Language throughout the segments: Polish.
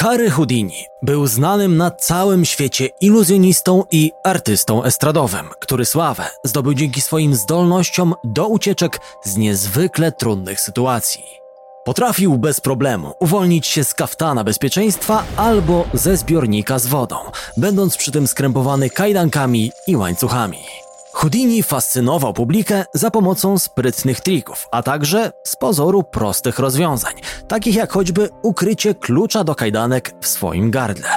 Harry Houdini był znanym na całym świecie iluzjonistą i artystą estradowym, który sławę zdobył dzięki swoim zdolnościom do ucieczek z niezwykle trudnych sytuacji. Potrafił bez problemu uwolnić się z kaftana bezpieczeństwa albo ze zbiornika z wodą, będąc przy tym skrępowany kajdankami i łańcuchami. Houdini fascynował publikę za pomocą sprytnych trików, a także z pozoru prostych rozwiązań, takich jak choćby ukrycie klucza do kajdanek w swoim gardle.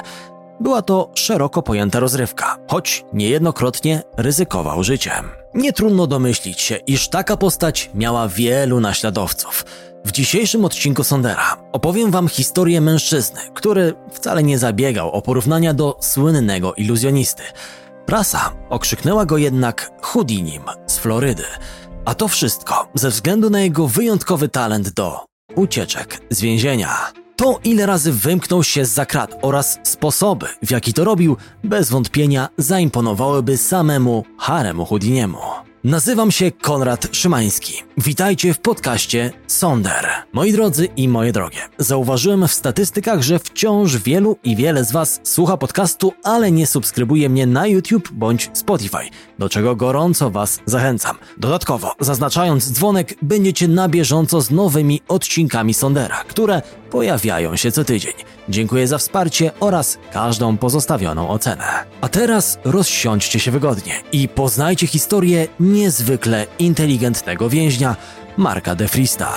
Była to szeroko pojęta rozrywka, choć niejednokrotnie ryzykował życiem. Nie trudno domyślić się, iż taka postać miała wielu naśladowców. W dzisiejszym odcinku Sondera opowiem wam historię mężczyzny, który wcale nie zabiegał o porównania do słynnego iluzjonisty – Prasa okrzyknęła go jednak Houdinim z Florydy, a to wszystko ze względu na jego wyjątkowy talent do ucieczek z więzienia. To, ile razy wymknął się z zakrat oraz sposoby, w jaki to robił, bez wątpienia zaimponowałyby samemu Haremu Houdiniemu. Nazywam się Konrad Szymański. Witajcie w podcaście Sonder. Moi drodzy i moje drogie, zauważyłem w statystykach, że wciąż wielu i wiele z Was słucha podcastu, ale nie subskrybuje mnie na YouTube bądź Spotify, do czego gorąco Was zachęcam. Dodatkowo, zaznaczając dzwonek, będziecie na bieżąco z nowymi odcinkami Sondera, które pojawiają się co tydzień. Dziękuję za wsparcie oraz każdą pozostawioną ocenę. A teraz rozsiądźcie się wygodnie i poznajcie historię niezwykle inteligentnego więźnia Marka de Frista.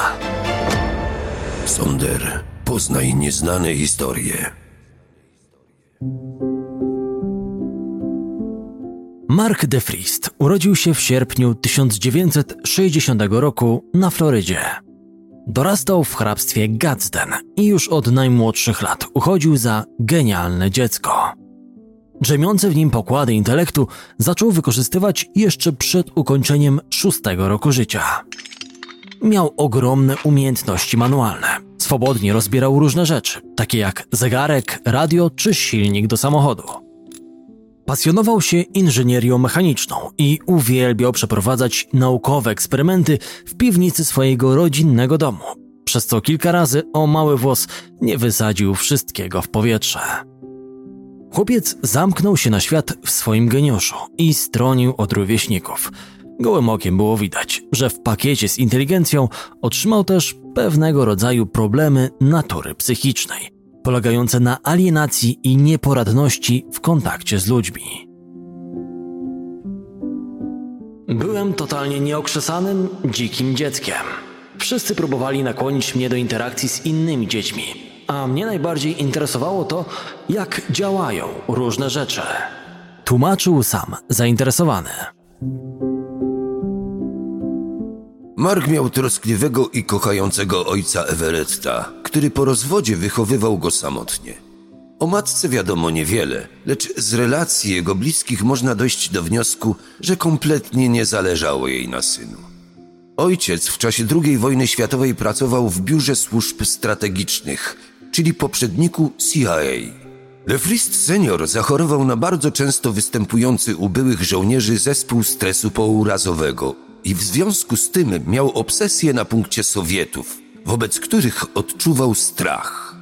Sonder, poznaj nieznane historie. Mark de Frist urodził się w sierpniu 1960 roku na Florydzie. Dorastał w hrabstwie Gadsden i już od najmłodszych lat uchodził za genialne dziecko. Drzemiące w nim pokłady intelektu zaczął wykorzystywać jeszcze przed ukończeniem szóstego roku życia. Miał ogromne umiejętności manualne. Swobodnie rozbierał różne rzeczy, takie jak zegarek, radio czy silnik do samochodu. Pasjonował się inżynierią mechaniczną i uwielbiał przeprowadzać naukowe eksperymenty w piwnicy swojego rodzinnego domu, przez co kilka razy o mały włos nie wysadził wszystkiego w powietrze. Chłopiec zamknął się na świat w swoim geniuszu i stronił od rówieśników. Gołym okiem było widać, że w pakiecie z inteligencją otrzymał też pewnego rodzaju problemy natury psychicznej, polegające na alienacji i nieporadności w kontakcie z ludźmi. Byłem totalnie nieokrzesanym, dzikim dzieckiem. Wszyscy próbowali nakłonić mnie do interakcji z innymi dziećmi, a mnie najbardziej interesowało to, jak działają różne rzeczy. Tłumaczył sam zainteresowany. Mark miał troskliwego i kochającego ojca Everetta, który po rozwodzie wychowywał go samotnie. O matce wiadomo niewiele, lecz z relacji jego bliskich można dojść do wniosku, że kompletnie nie zależało jej na synu. Ojciec w czasie II wojny światowej pracował w biurze służb strategicznych, czyli poprzedniku CIA. Lefrist senior zachorował na bardzo często występujący u byłych żołnierzy zespół stresu pourazowego i w związku z tym miał obsesję na punkcie Sowietów, wobec których odczuwał strach.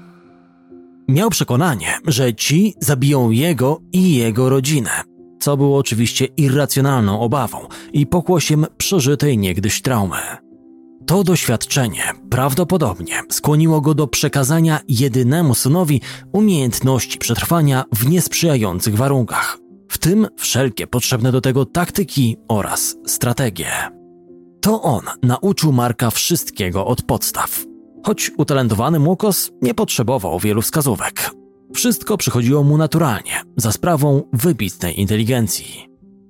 Miał przekonanie, że ci zabiją jego i jego rodzinę, co było oczywiście irracjonalną obawą i pokłosiem przeżytej niegdyś traumy. To doświadczenie prawdopodobnie skłoniło go do przekazania jedynemu synowi umiejętności przetrwania w niesprzyjających warunkach, w tym wszelkie potrzebne do tego taktyki oraz strategie. To on nauczył Marka wszystkiego od podstaw. Choć utalentowany Młokos nie potrzebował wielu wskazówek. Wszystko przychodziło mu naturalnie, za sprawą wybitnej inteligencji.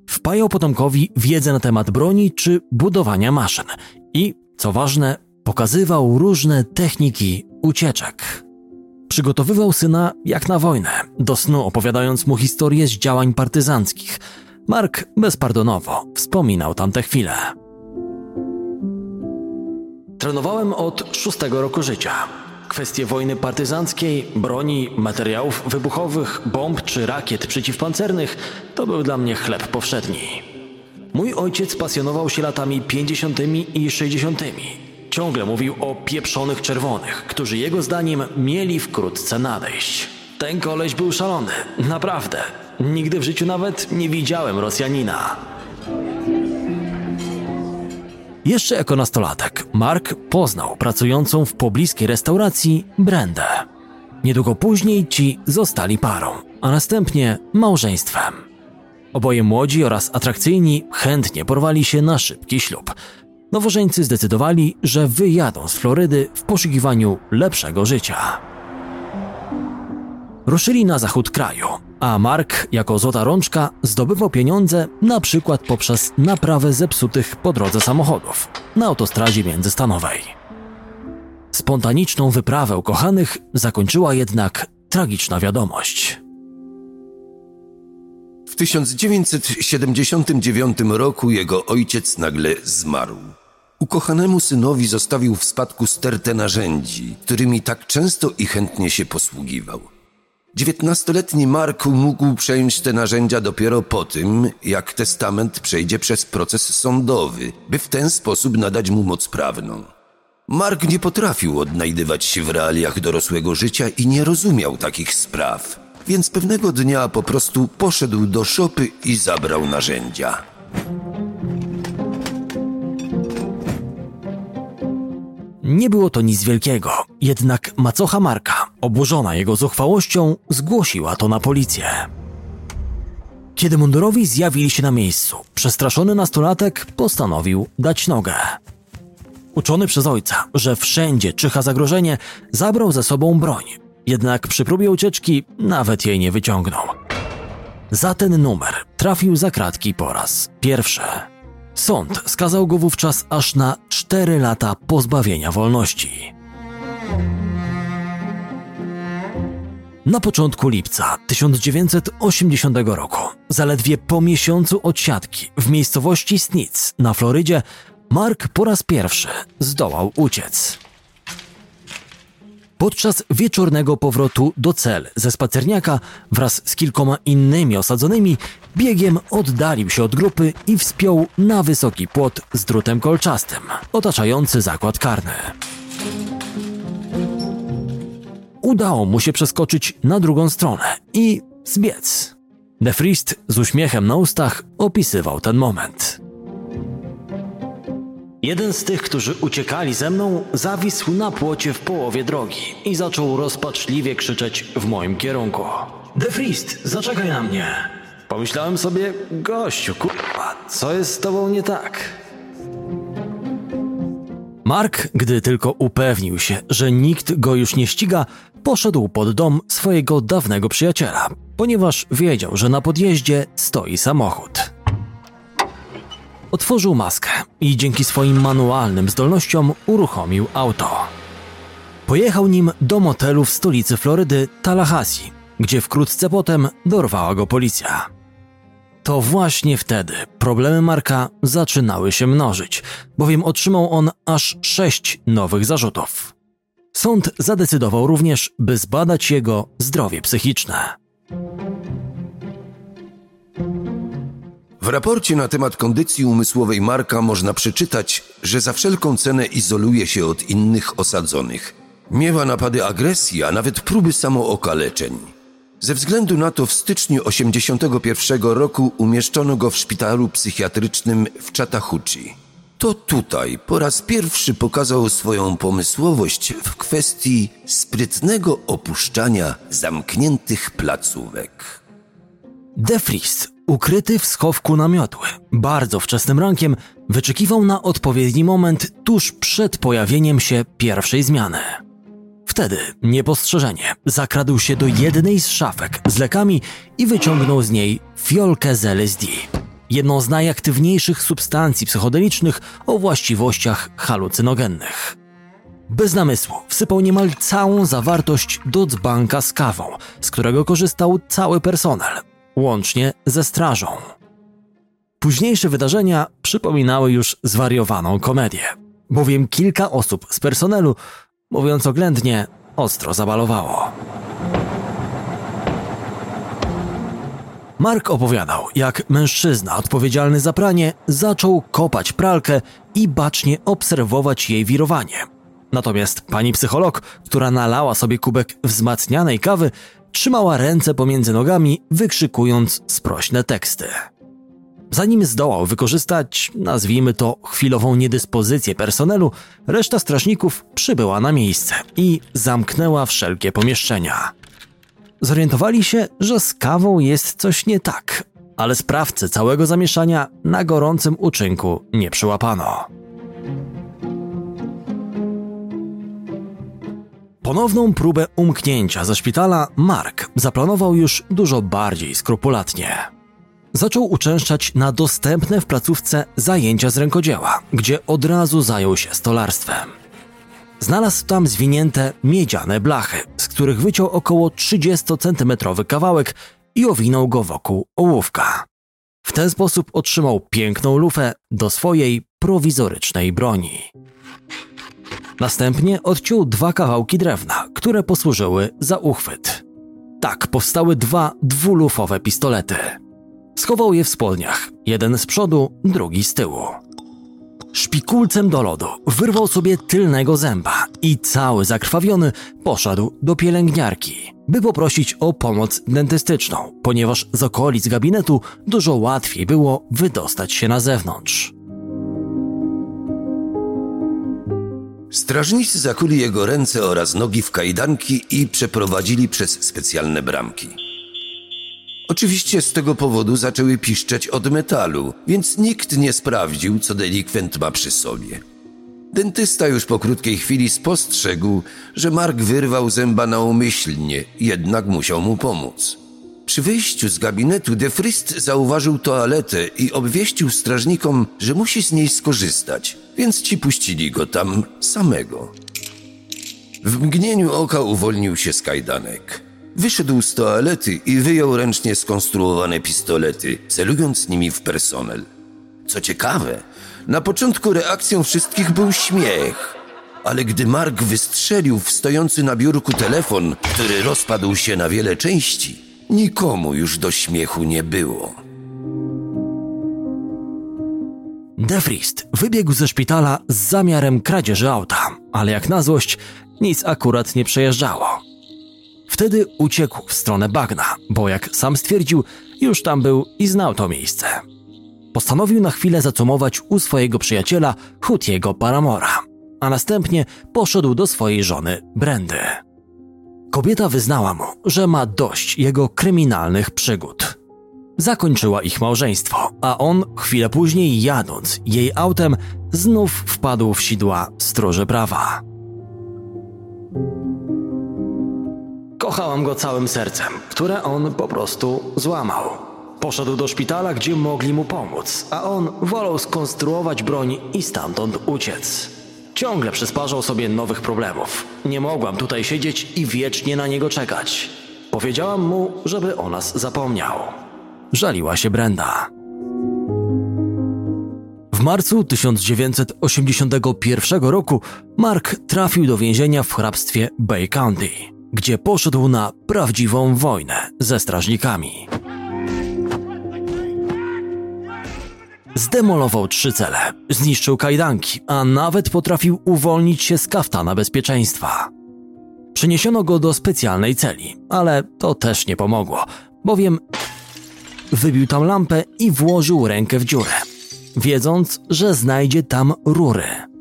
Wpajał potomkowi wiedzę na temat broni czy budowania maszyn i, co ważne, pokazywał różne techniki ucieczek. Przygotowywał syna jak na wojnę, do snu opowiadając mu historię z działań partyzanckich. Mark bezpardonowo wspominał tamte chwile. Trenowałem od szóstego roku życia. Kwestie wojny partyzanckiej, broni, materiałów wybuchowych, bomb czy rakiet przeciwpancernych to był dla mnie chleb powszedni. Mój ojciec pasjonował się latami 50. i 60. Ciągle mówił o pieprzonych czerwonych, którzy jego zdaniem mieli wkrótce nadejść. Ten koleś był szalony, naprawdę. Nigdy w życiu nawet nie widziałem Rosjanina. Jeszcze jako nastolatek Mark poznał pracującą w pobliskiej restauracji Brendę. Niedługo później ci zostali parą, a następnie małżeństwem. Oboje młodzi oraz atrakcyjni chętnie porwali się na szybki ślub. Nowożeńcy zdecydowali, że wyjadą z Florydy w poszukiwaniu lepszego życia. Ruszyli na zachód kraju, a Mark jako złota rączka zdobywał pieniądze na przykład poprzez naprawę zepsutych po drodze samochodów na autostradzie międzystanowej. Spontaniczną wyprawę kochanych zakończyła jednak tragiczna wiadomość. W 1979 roku jego ojciec nagle zmarł. Ukochanemu synowi zostawił w spadku stertę narzędzi, którymi tak często i chętnie się posługiwał. Dziewiętnastoletni Mark mógł przejąć te narzędzia dopiero po tym, jak testament przejdzie przez proces sądowy, by w ten sposób nadać mu moc prawną. Mark nie potrafił odnajdywać się w realiach dorosłego życia i nie rozumiał takich spraw, więc pewnego dnia po prostu poszedł do szopy i zabrał narzędzia. Nie było to nic wielkiego, jednak macocha Marka, oburzona jego zuchwałością, zgłosiła to na policję. Kiedy mundurowi zjawili się na miejscu, przestraszony nastolatek postanowił dać nogę. Uczony przez ojca, że wszędzie czyha zagrożenie, zabrał ze sobą broń, jednak przy próbie ucieczki nawet jej nie wyciągnął. Za ten numer trafił za kratki po raz pierwszy. Sąd skazał go wówczas aż na 4 lata pozbawienia wolności. Na początku lipca 1980 roku, zaledwie po miesiącu odsiadki w miejscowości Snitz na Florydzie, Mark po raz pierwszy zdołał uciec. Podczas wieczornego powrotu do cel ze spacerniaka wraz z kilkoma innymi osadzonymi biegiem oddalił się od grupy i wspiął na wysoki płot z drutem kolczastym, otaczający zakład karny. Udało mu się przeskoczyć na drugą stronę i zbiec. Defrist z uśmiechem na ustach opisywał ten moment. Jeden z tych, którzy uciekali ze mną, zawisł na płocie w połowie drogi i zaczął rozpaczliwie krzyczeć w moim kierunku. Defrist, zaczekaj na mnie! Pomyślałem sobie, gościu, kurwa, co jest z tobą nie tak? Mark, gdy tylko upewnił się, że nikt go już nie ściga, poszedł pod dom swojego dawnego przyjaciela, ponieważ wiedział, że na podjeździe stoi samochód. Otworzył maskę i dzięki swoim manualnym zdolnościom uruchomił auto. Pojechał nim do motelu w stolicy Florydy, Tallahassee, gdzie wkrótce potem dorwała go policja. To właśnie wtedy problemy Marka zaczynały się mnożyć, bowiem otrzymał on aż sześć nowych zarzutów. Sąd zadecydował również, by zbadać jego zdrowie psychiczne. W raporcie na temat kondycji umysłowej Marka można przeczytać, że za wszelką cenę izoluje się od innych osadzonych. Miewa napady agresji, a nawet próby samookaleczeń. Ze względu na to w styczniu 1981 roku umieszczono go w szpitalu psychiatrycznym w Chattahoochee. To tutaj po raz pierwszy pokazał swoją pomysłowość w kwestii sprytnego opuszczania zamkniętych placówek. Defrist, ukryty w schowku namiotu, bardzo wczesnym rankiem, wyczekiwał na odpowiedni moment tuż przed pojawieniem się pierwszej zmiany. Wtedy, niepostrzeżenie, zakradł się do jednej z szafek z lekami i wyciągnął z niej fiolkę z LSD, jedną z najaktywniejszych substancji psychodelicznych o właściwościach halucynogennych. Bez namysłu wsypał niemal całą zawartość do dzbanka z kawą, z którego korzystał cały personel, łącznie ze strażą. Późniejsze wydarzenia przypominały już zwariowaną komedię, bowiem kilka osób z personelu, mówiąc oględnie, ostro zabalowało. Mark opowiadał, jak mężczyzna odpowiedzialny za pranie zaczął kopać pralkę i bacznie obserwować jej wirowanie. Natomiast pani psycholog, która nalała sobie kubek wzmacnianej kawy, trzymała ręce pomiędzy nogami, wykrzykując sprośne teksty. Zanim zdołał wykorzystać, nazwijmy to, chwilową niedyspozycję personelu, reszta strażników przybyła na miejsce i zamknęła wszelkie pomieszczenia. Zorientowali się, że z kawą jest coś nie tak, ale sprawcy całego zamieszania na gorącym uczynku nie przyłapano. Ponowną próbę umknięcia ze szpitala Mark zaplanował już dużo bardziej skrupulatnie. Zaczął uczęszczać na dostępne w placówce zajęcia z rękodzieła, gdzie od razu zajął się stolarstwem. Znalazł tam zwinięte miedziane blachy, z których wyciął około 30-centymetrowy kawałek i owinął go wokół ołówka. W ten sposób otrzymał piękną lufę do swojej prowizorycznej broni. Następnie odciął dwa kawałki drewna, które posłużyły za uchwyt. Tak powstały dwa dwulufowe pistolety. Schował je w spodniach, jeden z przodu, drugi z tyłu. Szpikulcem do lodu wyrwał sobie tylnego zęba i cały zakrwawiony poszedł do pielęgniarki, by poprosić o pomoc dentystyczną, ponieważ z okolic gabinetu dużo łatwiej było wydostać się na zewnątrz. Strażnicy zakuli jego ręce oraz nogi w kajdanki i przeprowadzili przez specjalne bramki. Oczywiście z tego powodu zaczęły piszczeć od metalu, więc nikt nie sprawdził, co delikwent ma przy sobie. Dentysta już po krótkiej chwili spostrzegł, że Mark wyrwał zęba naumyślnie, jednak musiał mu pomóc. Przy wyjściu z gabinetu Defrist zauważył toaletę i obwieścił strażnikom, że musi z niej skorzystać, więc ci puścili go tam samego. W mgnieniu oka uwolnił się z kajdanek. Wyszedł z toalety i wyjął ręcznie skonstruowane pistolety, celując nimi w personel. Co ciekawe, na początku reakcją wszystkich był śmiech. Ale gdy Mark wystrzelił w stojący na biurku telefon, który rozpadł się na wiele części, nikomu już do śmiechu nie było. Defrist wybiegł ze szpitala z zamiarem kradzieży auta, ale jak na złość nic akurat nie przejeżdżało. Wtedy uciekł w stronę bagna, bo jak sam stwierdził, już tam był i znał to miejsce. Postanowił na chwilę zacumować u swojego przyjaciela Hutiego Paramora, a następnie poszedł do swojej żony Brendy. Kobieta wyznała mu, że ma dość jego kryminalnych przygód. Zakończyła ich małżeństwo, a on chwilę później jadąc jej autem znów wpadł w sidła stróży prawa. Kochałam go całym sercem, które on po prostu złamał. Poszedł do szpitala, gdzie mogli mu pomóc, a on wolał skonstruować broń i stamtąd uciec. Ciągle przysparzał sobie nowych problemów. Nie mogłam tutaj siedzieć i wiecznie na niego czekać. Powiedziałam mu, żeby o nas zapomniał. Żaliła się Brenda. W marcu 1981 roku Mark trafił do więzienia w hrabstwie Bay County gdzie poszedł na prawdziwą wojnę ze strażnikami. Zdemolował trzy cele, zniszczył kajdanki, a nawet potrafił uwolnić się z kaftana bezpieczeństwa. Przeniesiono go do specjalnej celi, ale to też nie pomogło, bowiem wybił tam lampę i włożył rękę w dziurę, wiedząc, że znajdzie tam rury.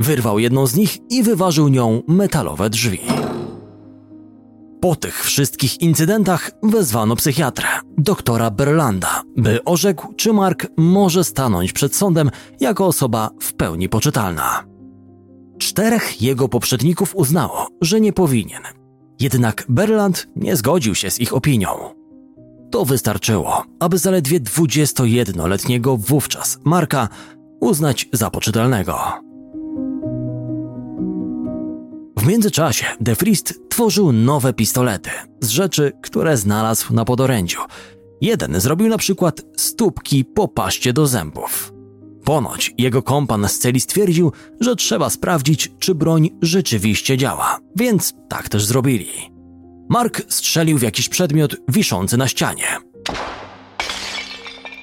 Wyrwał jedną z nich i wyważył nią metalowe drzwi. Po tych wszystkich incydentach wezwano psychiatrę, doktora Berlanda, by orzekł, czy Mark może stanąć przed sądem jako osoba w pełni poczytalna. Czterech jego poprzedników uznało, że nie powinien. Jednak Berland nie zgodził się z ich opinią. To wystarczyło, aby zaledwie 21-letniego wówczas Marka uznać za poczytalnego. W międzyczasie Defrist tworzył nowe pistolety z rzeczy, które znalazł na podorędziu. Jeden zrobił na przykład stópki po paście do zębów. Ponoć jego kompan z celi stwierdził, że trzeba sprawdzić, czy broń rzeczywiście działa, więc tak też zrobili. Mark strzelił w jakiś przedmiot wiszący na ścianie.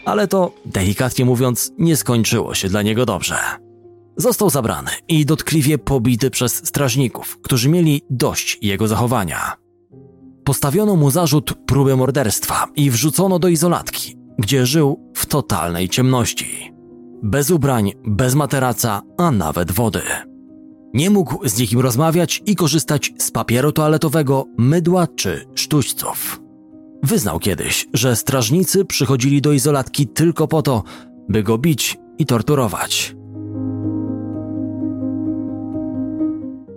Ale to, delikatnie mówiąc, nie skończyło się dla niego dobrze. Został zabrany i dotkliwie pobity przez strażników, którzy mieli dość jego zachowania. Postawiono mu zarzut próby morderstwa i wrzucono do izolatki, gdzie żył w totalnej ciemności. Bez ubrań, bez materaca, a nawet wody. Nie mógł z nikim rozmawiać i korzystać z papieru toaletowego, mydła czy sztućców. Wyznał kiedyś, że strażnicy przychodzili do izolatki tylko po to, by go bić i torturować.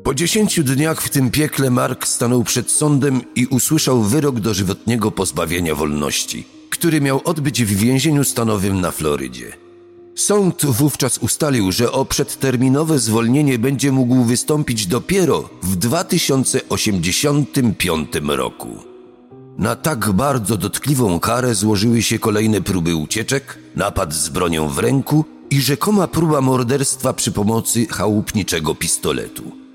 Po dziesięciu dniach w tym piekle Mark stanął przed sądem i usłyszał wyrok dożywotniego pozbawienia wolności, który miał odbyć w więzieniu stanowym na Florydzie. Sąd wówczas ustalił, że o przedterminowe zwolnienie będzie mógł wystąpić dopiero w 2085 roku. Na tak bardzo dotkliwą karę złożyły się kolejne próby ucieczek, napad z bronią w ręku i rzekoma próba morderstwa przy pomocy chałupniczego pistoletu.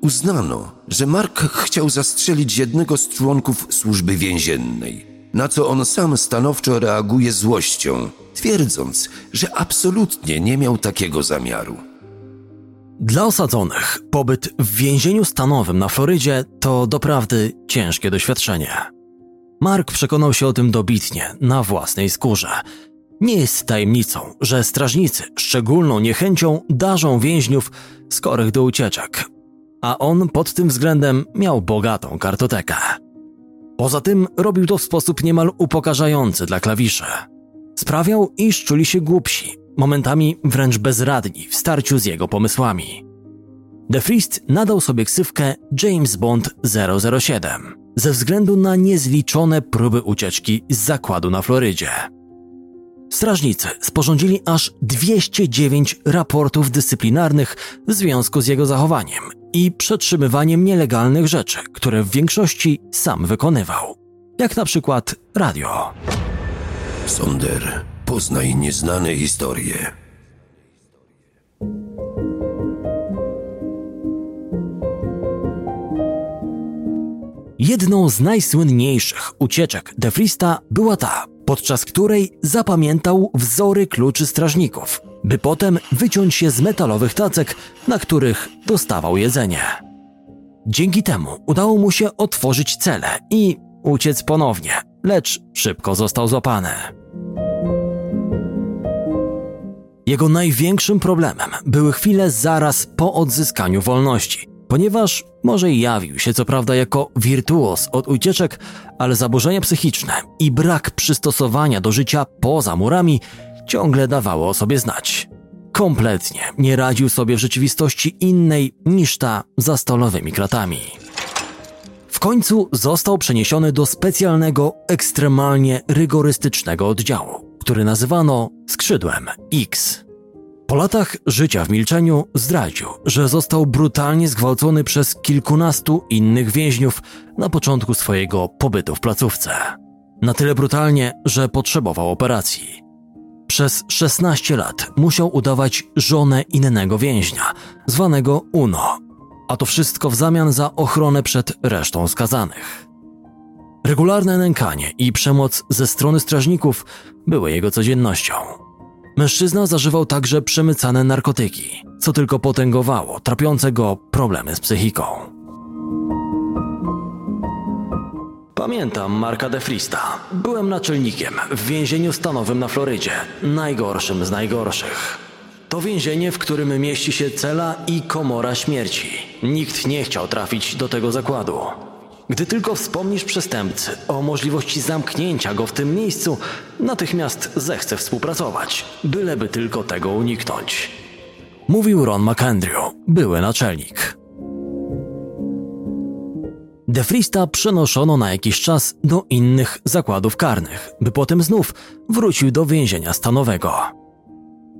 Uznano, że Mark chciał zastrzelić jednego z członków służby więziennej, na co on sam stanowczo reaguje złością, twierdząc, że absolutnie nie miał takiego zamiaru. Dla osadzonych pobyt w więzieniu stanowym na Florydzie to doprawdy ciężkie doświadczenie. Mark przekonał się o tym dobitnie, na własnej skórze. Nie jest tajemnicą, że strażnicy szczególną niechęcią darzą więźniów skorych do ucieczek, a on pod tym względem miał bogatą kartotekę. Poza tym robił to w sposób niemal upokarzający dla klawiszy. Sprawiał, iż czuli się głupsi, momentami wręcz bezradni w starciu z jego pomysłami. The Frist nadał sobie ksywkę James Bond 007 ze względu na niezliczone próby ucieczki z zakładu na Florydzie. Strażnicy sporządzili aż 209 raportów dyscyplinarnych w związku z jego zachowaniem i przetrzymywaniem nielegalnych rzeczy, które w większości sam wykonywał, jak na przykład radio. Sonder, poznaj nieznane historie. Jedną z najsłynniejszych ucieczek Defrista była ta, podczas której zapamiętał wzory kluczy strażników, by potem wyciąć je z metalowych tacek, na których dostawał jedzenie. Dzięki temu udało mu się otworzyć cele i uciec ponownie, lecz szybko został złapany. Jego największym problemem były chwile zaraz po odzyskaniu wolności, ponieważ może jawił się co prawda jako wirtuos od ucieczek, ale zaburzenia psychiczne i brak przystosowania do życia poza murami ciągle dawało o sobie znać. Kompletnie nie radził sobie w rzeczywistości innej niż ta za stolowymi kratami. W końcu został przeniesiony do specjalnego, ekstremalnie rygorystycznego oddziału, który nazywano skrzydłem X. Po latach życia w milczeniu zdradził, że został brutalnie zgwałcony przez kilkunastu innych więźniów na początku swojego pobytu w placówce. Na tyle brutalnie, że potrzebował operacji. Przez 16 lat musiał udawać żonę innego więźnia, zwanego Uno, a to wszystko w zamian za ochronę przed resztą skazanych. Regularne nękanie i przemoc ze strony strażników były jego codziennością. Mężczyzna zażywał także przemycane narkotyki, co tylko potęgowało trapiące go problemy z psychiką. Pamiętam Marka de Frista. Byłem naczelnikiem w więzieniu stanowym na Florydzie, najgorszym z najgorszych. To więzienie, w którym mieści się cela i komora śmierci. Nikt nie chciał trafić do tego zakładu. Gdy tylko wspomnisz przestępcy o możliwości zamknięcia go w tym miejscu, natychmiast zechce współpracować, byleby tylko tego uniknąć. Mówił Ron McAndrew, były naczelnik. Defrista przenoszono na jakiś czas do innych zakładów karnych, by potem znów wrócił do więzienia stanowego.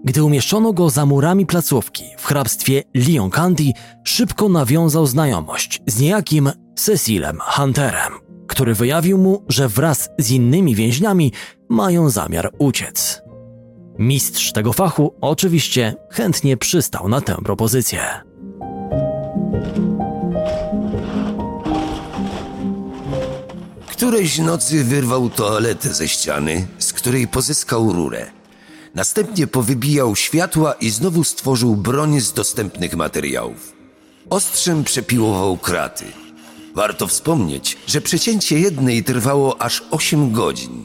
Gdy umieszczono go za murami placówki w hrabstwie Lyon County, szybko nawiązał znajomość z niejakim Cecilem Hunterem, który wyjawił mu, że wraz z innymi więźniami mają zamiar uciec. Mistrz tego fachu oczywiście chętnie przystał na tę propozycję. Którejś nocy wyrwał toaletę ze ściany, z której pozyskał rurę. Następnie powybijał światła i znowu stworzył broń z dostępnych materiałów. Ostrzem przepiłował kraty. Warto wspomnieć, że przecięcie jednej trwało aż 8 godzin.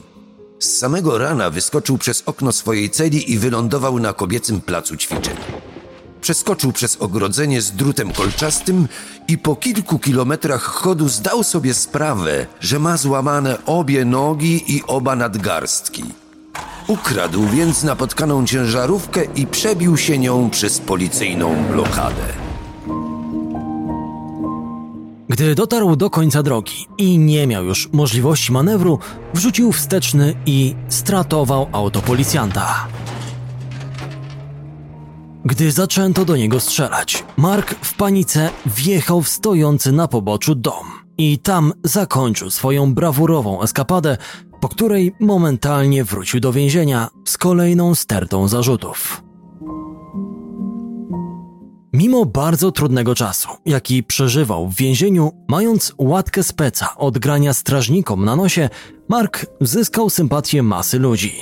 Z samego rana wyskoczył przez okno swojej celi i wylądował na kobiecym placu ćwiczeń. Przeskoczył przez ogrodzenie z drutem kolczastym i po kilku kilometrach chodu zdał sobie sprawę, że ma złamane obie nogi i oba nadgarstki. Ukradł więc napotkaną ciężarówkę i przebił się nią przez policyjną blokadę. Gdy dotarł do końca drogi i nie miał już możliwości manewru, wrzucił wsteczny i stratował auto policjanta. Gdy zaczęto do niego strzelać, Mark w panice wjechał w stojący na poboczu dom i tam zakończył swoją brawurową eskapadę, po której momentalnie wrócił do więzienia z kolejną stertą zarzutów. Mimo bardzo trudnego czasu, jaki przeżywał w więzieniu, mając łatkę speca od grania strażnikom na nosie, Mark zyskał sympatię masy ludzi.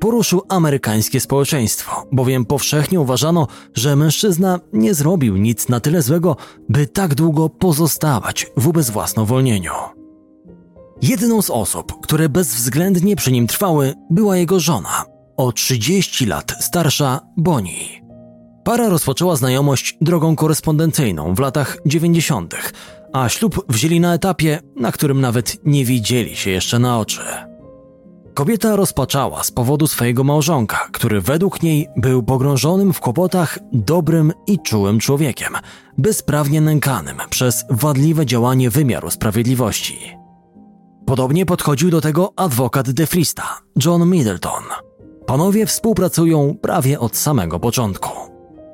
Poruszył amerykańskie społeczeństwo, bowiem powszechnie uważano, że mężczyzna nie zrobił nic na tyle złego, by tak długo pozostawać w ubezwłasnowolnieniu. Jedną z osób, które bezwzględnie przy nim trwały, była jego żona, o 30 lat starsza Bonnie. Para rozpoczęła znajomość drogą korespondencyjną w latach 90., a ślub wzięli na etapie, na którym nawet nie widzieli się jeszcze na oczy. Kobieta rozpaczała z powodu swojego małżonka, który według niej był pogrążonym w kłopotach dobrym i czułym człowiekiem, bezprawnie nękanym przez wadliwe działanie wymiaru sprawiedliwości. Podobnie podchodził do tego adwokat Defrista, John Middleton. Panowie współpracują prawie od samego początku.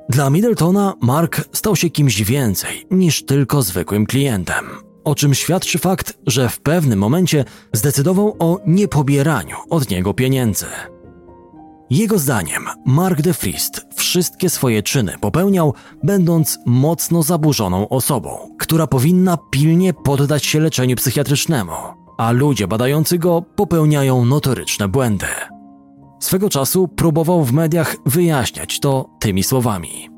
Dla Middletona Mark stał się kimś więcej niż tylko zwykłym klientem, o czym świadczy fakt, że w pewnym momencie zdecydował o niepobieraniu od niego pieniędzy. Jego zdaniem Mark de Frist wszystkie swoje czyny popełniał, będąc mocno zaburzoną osobą, która powinna pilnie poddać się leczeniu psychiatrycznemu, a ludzie badający go popełniają notoryczne błędy. Swego czasu próbował w mediach wyjaśniać to tymi słowami.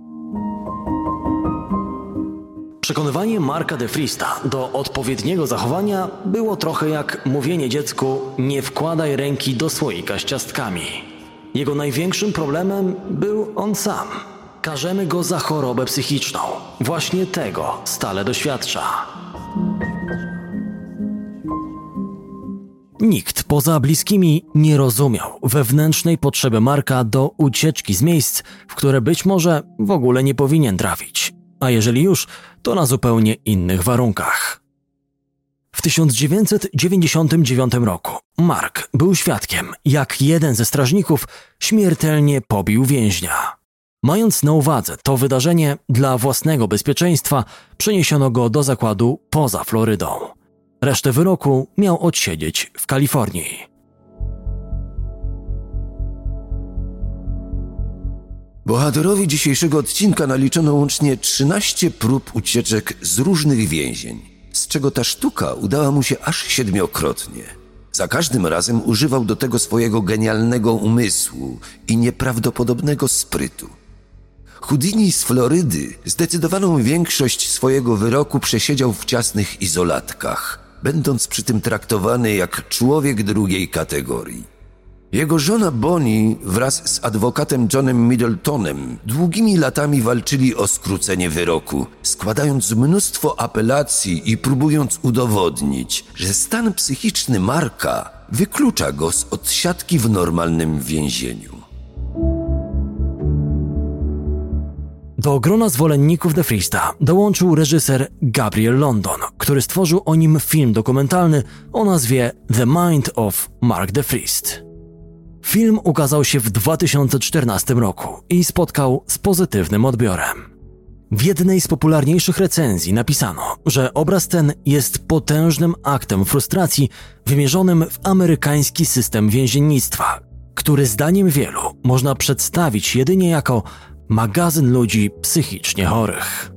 Przekonywanie Marka de Frista do odpowiedniego zachowania było trochę jak mówienie dziecku: nie wkładaj ręki do słoika z ciastkami. Jego największym problemem był on sam. Karzemy go za chorobę psychiczną. Właśnie tego stale doświadcza. Nikt poza bliskimi nie rozumiał wewnętrznej potrzeby Marka do ucieczki z miejsc, w które być może w ogóle nie powinien trafić, a jeżeli już, to na zupełnie innych warunkach. W 1999 roku Mark był świadkiem, jak jeden ze strażników śmiertelnie pobił więźnia. Mając na uwadze to wydarzenie, dla własnego bezpieczeństwa przeniesiono go do zakładu poza Florydą. Resztę wyroku miał odsiedzieć w Kalifornii. Bohaterowi dzisiejszego odcinka naliczono łącznie 13 prób ucieczek z różnych więzień, z czego ta sztuka udała mu się aż siedmiokrotnie. Za każdym razem używał do tego swojego genialnego umysłu i nieprawdopodobnego sprytu. Houdini z Florydy zdecydowaną większość swojego wyroku przesiedział w ciasnych izolatkach, będąc przy tym traktowany jak człowiek drugiej kategorii. Jego żona Bonnie wraz z adwokatem Johnem Middletonem długimi latami walczyli o skrócenie wyroku, składając mnóstwo apelacji i próbując udowodnić, że stan psychiczny Marka wyklucza go z odsiadki w normalnym więzieniu. Do grona zwolenników The Freesta dołączył reżyser Gabriel London, który stworzył o nim film dokumentalny o nazwie The Mind of Mark the Freest. Film ukazał się w 2014 roku i spotkał z pozytywnym odbiorem. W jednej z popularniejszych recenzji napisano, że obraz ten jest potężnym aktem frustracji wymierzonym w amerykański system więziennictwa, który zdaniem wielu można przedstawić jedynie jako magazyn ludzi psychicznie chorych.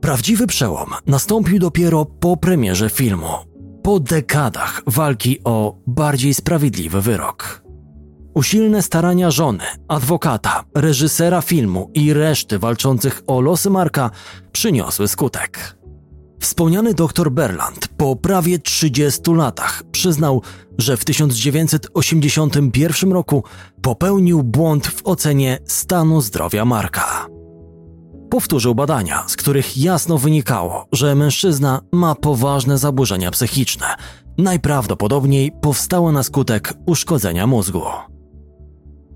Prawdziwy przełom nastąpił dopiero po premierze filmu, po dekadach walki o bardziej sprawiedliwy wyrok. Usilne starania żony, adwokata, reżysera filmu i reszty walczących o losy Marka przyniosły skutek. Wspomniany dr Berland po prawie 30 latach przyznał, że w 1981 roku popełnił błąd w ocenie stanu zdrowia Marka. Powtórzył badania, z których jasno wynikało, że mężczyzna ma poważne zaburzenia psychiczne, najprawdopodobniej powstałe na skutek uszkodzenia mózgu.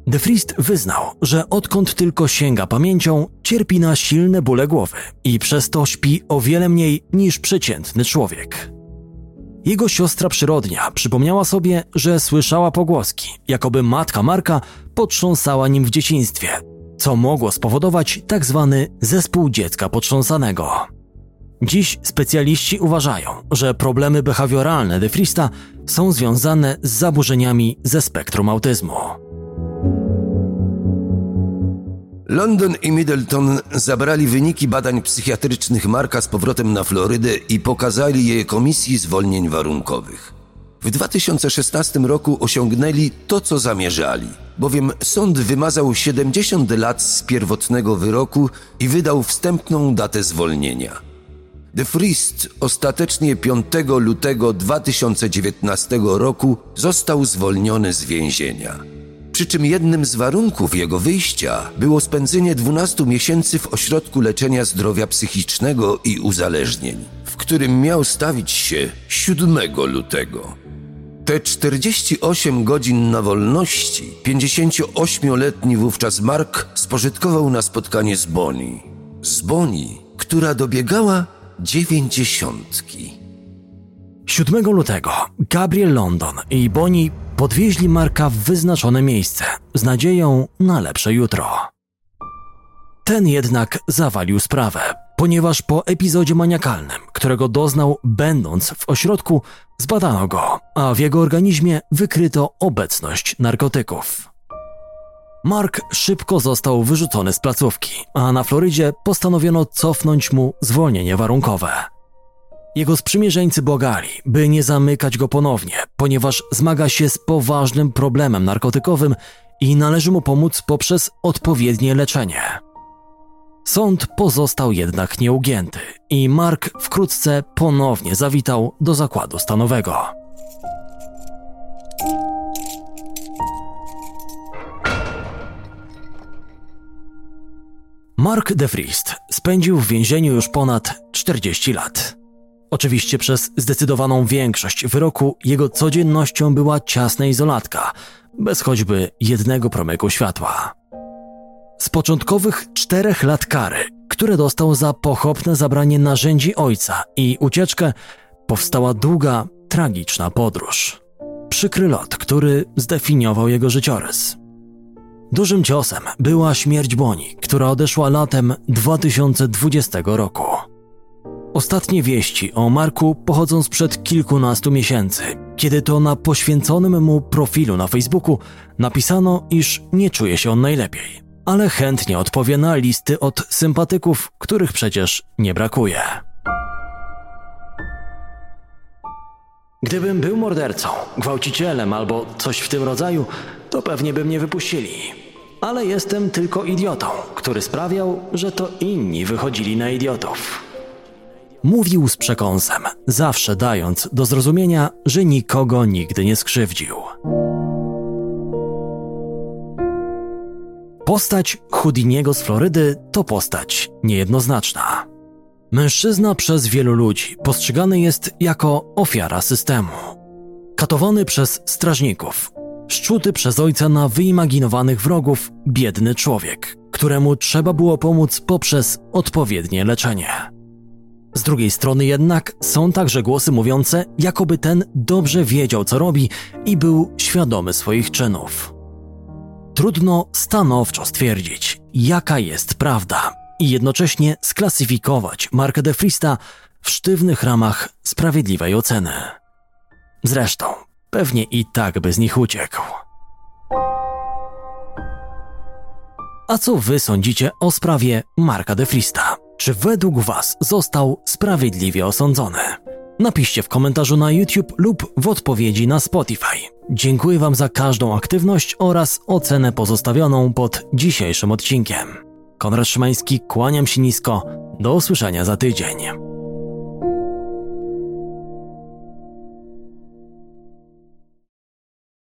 De Frist wyznał, że odkąd tylko sięga pamięcią, cierpi na silne bóle głowy i przez to śpi o wiele mniej niż przeciętny człowiek. Jego siostra przyrodnia przypomniała sobie, że słyszała pogłoski, jakoby matka Marka potrząsała nim w dzieciństwie, co mogło spowodować tak zwany zespół dziecka potrząsanego. Dziś specjaliści uważają, że problemy behawioralne De Frista są związane z zaburzeniami ze spektrum autyzmu. London i Middleton zabrali wyniki badań psychiatrycznych Marka z powrotem na Florydę i pokazali je Komisji Zwolnień Warunkowych. W 2016 roku osiągnęli to, co zamierzali, bowiem sąd wymazał 70 lat z pierwotnego wyroku i wydał wstępną datę zwolnienia. De Frist ostatecznie 5 lutego 2019 roku został zwolniony z więzienia. Przy czym jednym z warunków jego wyjścia było spędzenie 12 miesięcy w ośrodku leczenia zdrowia psychicznego i uzależnień, w którym miał stawić się 7 lutego. Te 48 godzin na wolności 58-letni wówczas Mark spożytkował na spotkanie z Bonnie. Z Bonnie, która dobiegała dziewięćdziesiątki. 7 lutego Gabriel London i Bonnie podwieźli Marka w wyznaczone miejsce z nadzieją na lepsze jutro. Ten jednak zawalił sprawę, ponieważ po epizodzie maniakalnym, którego doznał będąc w ośrodku, zbadano go, a w jego organizmie wykryto obecność narkotyków. Mark szybko został wyrzucony z placówki, a na Florydzie postanowiono cofnąć mu zwolnienie warunkowe. Jego sprzymierzeńcy błagali, by nie zamykać go ponownie, ponieważ zmaga się z poważnym problemem narkotykowym i należy mu pomóc poprzez odpowiednie leczenie. Sąd pozostał jednak nieugięty i Mark wkrótce ponownie zawitał do zakładu stanowego. Mark de Vriest spędził w więzieniu już ponad 40 lat. Oczywiście przez zdecydowaną większość wyroku jego codziennością była ciasna izolatka, bez choćby jednego promyku światła. Z początkowych czterech lat kary, które dostał za pochopne zabranie narzędzi ojca i ucieczkę, powstała długa, tragiczna podróż. Przykry lot, który zdefiniował jego życiorys. Dużym ciosem była śmierć Boni, która odeszła latem 2020 roku. Ostatnie wieści o Marku pochodzą sprzed kilkunastu miesięcy, kiedy to na poświęconym mu profilu na Facebooku napisano, iż nie czuje się on najlepiej, ale chętnie odpowie na listy od sympatyków, których przecież nie brakuje. Gdybym był mordercą, gwałcicielem albo coś w tym rodzaju, to pewnie by mnie wypuścili. Ale jestem tylko idiotą, który sprawiał, że to inni wychodzili na idiotów. Mówił z przekąsem, zawsze dając do zrozumienia, że nikogo nigdy nie skrzywdził. Postać Houdiniego z Florydy to postać niejednoznaczna. Mężczyzna przez wielu ludzi postrzegany jest jako ofiara systemu. Katowany przez strażników, szczuty przez ojca na wyimaginowanych wrogów, biedny człowiek, któremu trzeba było pomóc poprzez odpowiednie leczenie. Z drugiej strony jednak są także głosy mówiące, jakoby ten dobrze wiedział, co robi i był świadomy swoich czynów. Trudno stanowczo stwierdzić, jaka jest prawda i jednocześnie sklasyfikować Markę de Frista w sztywnych ramach sprawiedliwej oceny. Zresztą, pewnie i tak by z nich uciekł. A co wy sądzicie o sprawie Marka de Frista? Czy według Was został sprawiedliwie osądzony? Napiszcie w komentarzu na YouTube lub w odpowiedzi na Spotify. Dziękuję Wam za każdą aktywność oraz ocenę pozostawioną pod dzisiejszym odcinkiem. Konrad Szymański, kłaniam się nisko. Do usłyszenia za tydzień.